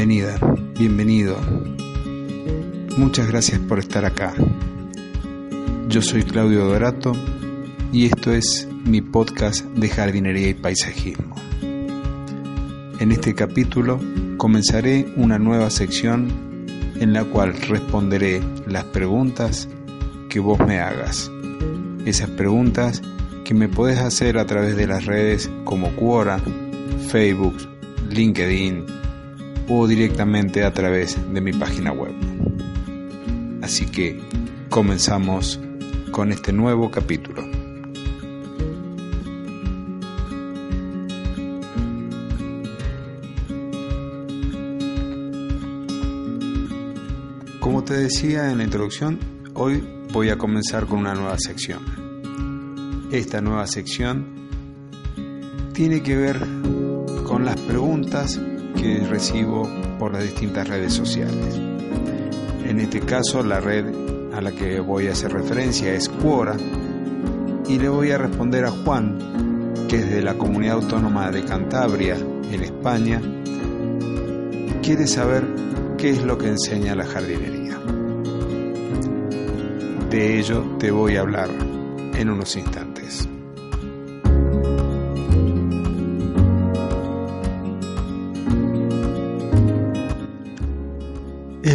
Bienvenida, bienvenido. Muchas gracias por estar acá. Yo soy Claudio Dorato y esto es mi podcast de jardinería y paisajismo. En este capítulo comenzaré una nueva sección en la cual responderé las preguntas que vos me hagas. Esas preguntas que me podés hacer a través de las redes como Quora, Facebook, LinkedIn, o directamente a través de mi página web. Así que comenzamos con este nuevo capítulo. Como te decía en la introducción, hoy voy a comenzar con una nueva sección. Esta nueva sección tiene que ver con las preguntas que recibo por las distintas redes sociales. En este caso, la red a la que voy a hacer referencia es Quora y le voy a responder a Juan, que es de la Comunidad Autónoma de Cantabria, en España, quiere saber qué es lo que enseña la jardinería. De ello te voy a hablar en unos instantes.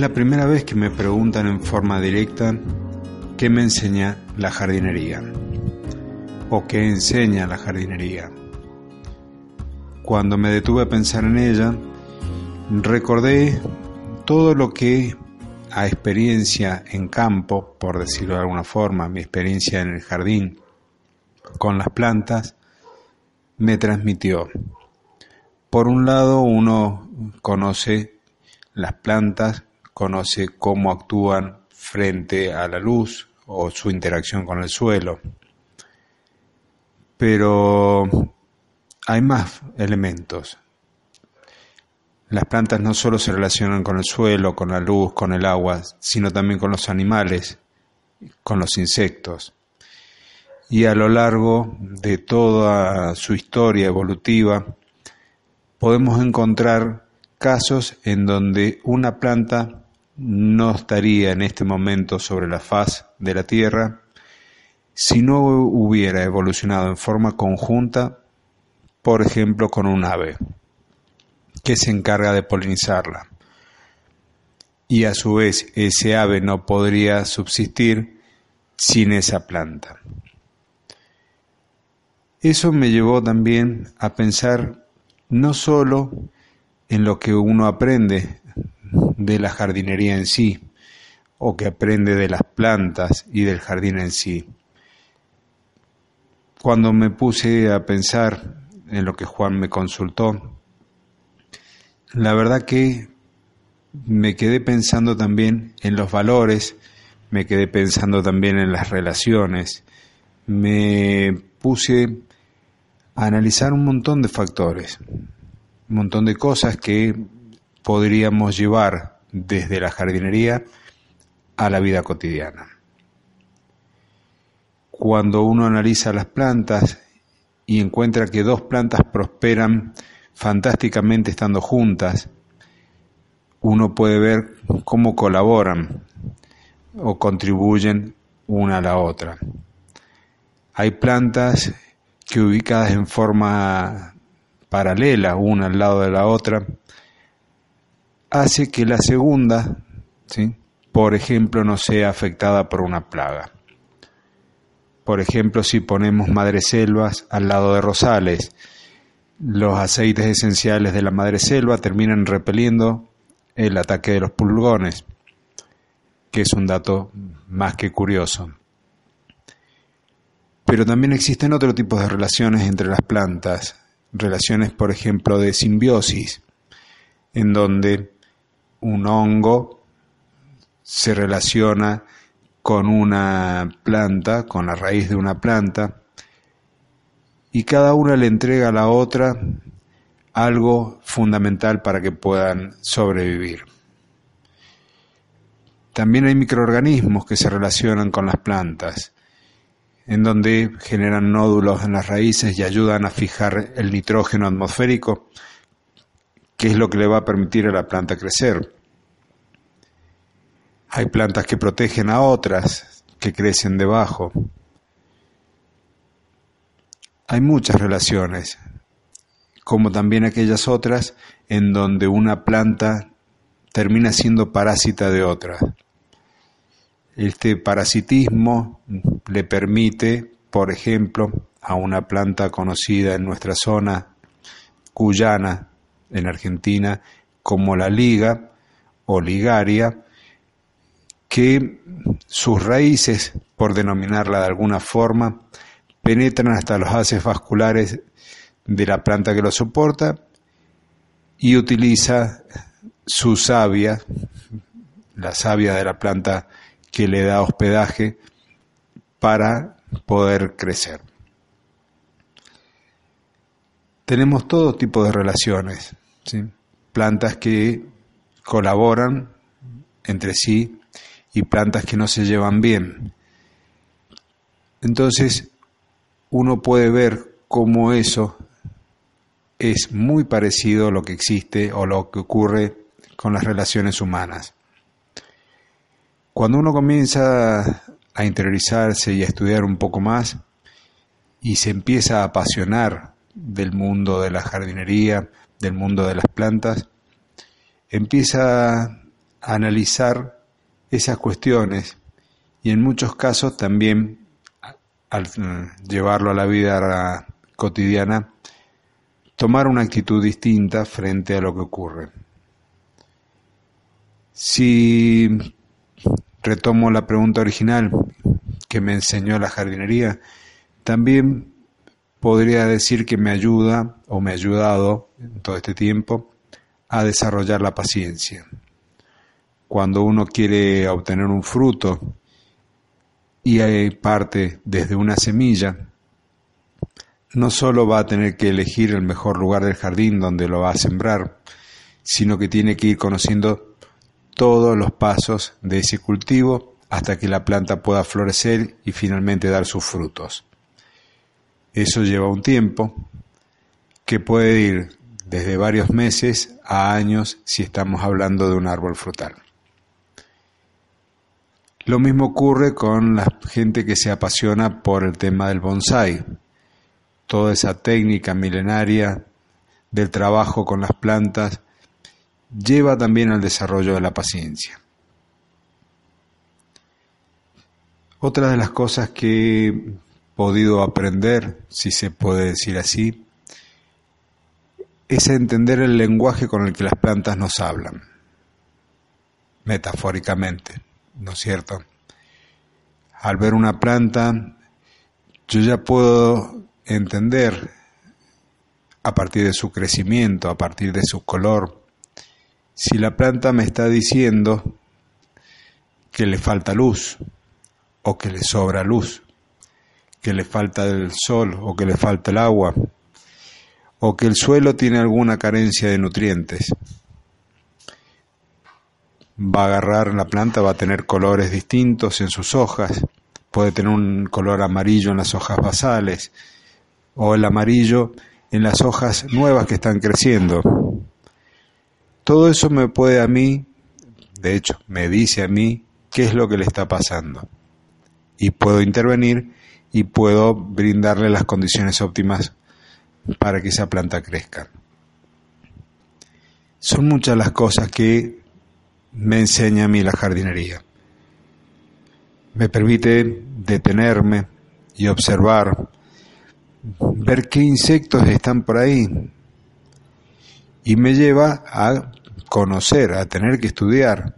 Es la primera vez que me preguntan en forma directa qué me enseña la jardinería o qué enseña la jardinería. Cuando me detuve a pensar en ella, recordé todo lo que a experiencia en campo, por decirlo de alguna forma, mi experiencia en el jardín con las plantas, me transmitió. Por un lado, uno conoce las plantas conoce cómo actúan frente a la luz o su interacción con el suelo. Pero hay más elementos. Las plantas no solo se relacionan con el suelo, con la luz, con el agua, sino también con los animales, con los insectos. Y a lo largo de toda su historia evolutiva, podemos encontrar casos en donde una planta no estaría en este momento sobre la faz de la Tierra si no hubiera evolucionado en forma conjunta, por ejemplo, con un ave que se encarga de polinizarla. Y a su vez ese ave no podría subsistir sin esa planta. Eso me llevó también a pensar no solo en lo que uno aprende de la jardinería en sí, o que aprende de las plantas y del jardín en sí. Cuando me puse a pensar en lo que Juan me consultó, la verdad que me quedé pensando también en los valores, me quedé pensando también en las relaciones, me puse a analizar un montón de factores, un montón de cosas que podríamos llevar desde la jardinería a la vida cotidiana. Cuando uno analiza las plantas y encuentra que dos plantas prosperan fantásticamente estando juntas, uno puede ver cómo colaboran o contribuyen una a la otra. Hay plantas que ubicadas en forma paralela, una al lado de la otra, hace que la segunda, ¿sí? por ejemplo, no sea afectada por una plaga. Por ejemplo, si ponemos madreselvas al lado de rosales, los aceites esenciales de la madreselva terminan repeliendo el ataque de los pulgones, que es un dato más que curioso. Pero también existen otro tipo de relaciones entre las plantas, relaciones, por ejemplo, de simbiosis, en donde un hongo se relaciona con una planta, con la raíz de una planta, y cada una le entrega a la otra algo fundamental para que puedan sobrevivir. También hay microorganismos que se relacionan con las plantas, en donde generan nódulos en las raíces y ayudan a fijar el nitrógeno atmosférico qué es lo que le va a permitir a la planta crecer. Hay plantas que protegen a otras, que crecen debajo. Hay muchas relaciones, como también aquellas otras en donde una planta termina siendo parásita de otra. Este parasitismo le permite, por ejemplo, a una planta conocida en nuestra zona, cuyana, en Argentina, como la liga o ligaria, que sus raíces, por denominarla de alguna forma, penetran hasta los haces vasculares de la planta que lo soporta y utiliza su savia, la savia de la planta que le da hospedaje, para poder crecer. Tenemos todo tipo de relaciones, plantas que colaboran entre sí y plantas que no se llevan bien. Entonces, uno puede ver cómo eso es muy parecido a lo que existe o lo que ocurre con las relaciones humanas. Cuando uno comienza a interiorizarse y a estudiar un poco más y se empieza a apasionar del mundo de la jardinería, del mundo de las plantas, empieza a analizar esas cuestiones y en muchos casos también al llevarlo a la vida cotidiana, tomar una actitud distinta frente a lo que ocurre. Si retomo la pregunta original que me enseñó la jardinería, también podría decir que me ayuda o me ha ayudado en todo este tiempo a desarrollar la paciencia. Cuando uno quiere obtener un fruto y parte desde una semilla, no solo va a tener que elegir el mejor lugar del jardín donde lo va a sembrar, sino que tiene que ir conociendo todos los pasos de ese cultivo hasta que la planta pueda florecer y finalmente dar sus frutos. Eso lleva un tiempo que puede ir desde varios meses a años si estamos hablando de un árbol frutal. Lo mismo ocurre con la gente que se apasiona por el tema del bonsai. Toda esa técnica milenaria del trabajo con las plantas lleva también al desarrollo de la paciencia. Otra de las cosas que he podido aprender, si se puede decir así, es entender el lenguaje con el que las plantas nos hablan, metafóricamente, ¿no es cierto? Al ver una planta, yo ya puedo entender a partir de su crecimiento, a partir de su color, si la planta me está diciendo que le falta luz o que le sobra luz, que le falta el sol o que le falta el agua, o que el suelo tiene alguna carencia de nutrientes. Va a agarrar la planta, va a tener colores distintos en sus hojas, puede tener un color amarillo en las hojas basales o el amarillo en las hojas nuevas que están creciendo. Todo eso me puede a mí, de hecho, me dice a mí qué es lo que le está pasando. Y puedo intervenir y puedo brindarle las condiciones óptimas para que esa planta crezca. Son muchas las cosas que me enseña a mí la jardinería. Me permite detenerme y observar, ver qué insectos están por ahí, y me lleva a conocer, a tener que estudiar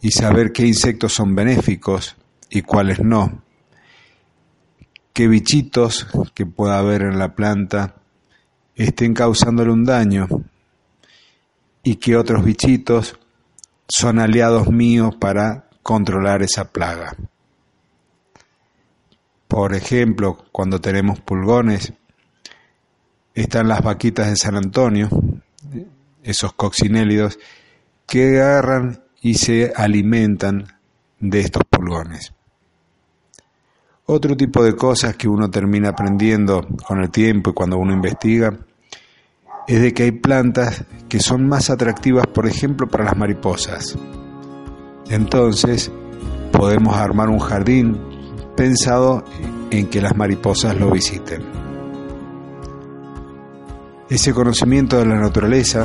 y saber qué insectos son benéficos y cuáles no, qué bichitos que pueda haber en la planta estén causándole un daño y qué otros bichitos son aliados míos para controlar esa plaga. Por ejemplo, cuando tenemos pulgones, están las vaquitas de San Antonio, esos coccinélidos, que agarran y se alimentan de estos pulgones. Otro tipo de cosas que uno termina aprendiendo con el tiempo y cuando uno investiga es de que hay plantas que son más atractivas, por ejemplo, para las mariposas. Entonces, podemos armar un jardín pensado en que las mariposas lo visiten. Ese conocimiento de la naturaleza,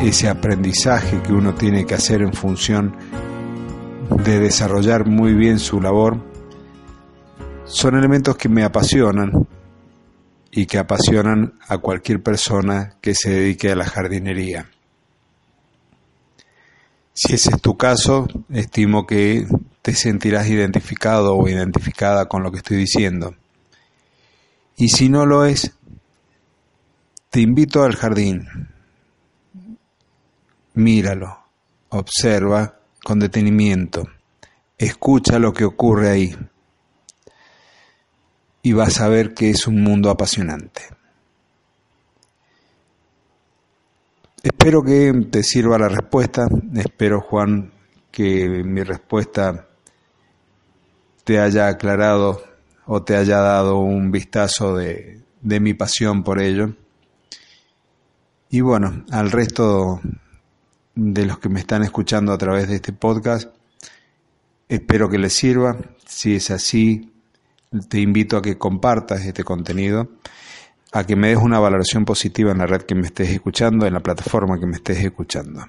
ese aprendizaje que uno tiene que hacer en función de desarrollar muy bien su labor, son elementos que me apasionan y que apasionan a cualquier persona que se dedique a la jardinería. Si ese es tu caso, estimo que te sentirás identificado o identificada con lo que estoy diciendo. Y si no lo es, te invito al jardín. Míralo, observa con detenimiento, escucha lo que ocurre ahí y vas a ver que es un mundo apasionante. Espero que te sirva la respuesta, espero Juan que mi respuesta te haya aclarado o te haya dado un vistazo de, de mi pasión por ello. Y bueno, al resto de los que me están escuchando a través de este podcast, espero que les sirva. Si es así, te invito a que compartas este contenido, a que me des una valoración positiva en la red que me estés escuchando, en la plataforma que me estés escuchando.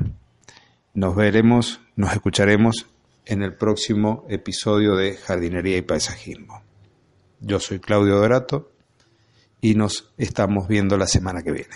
Nos veremos, nos escucharemos en el próximo episodio de Jardinería y Paisajismo. Yo soy Claudio Dorato y nos estamos viendo la semana que viene.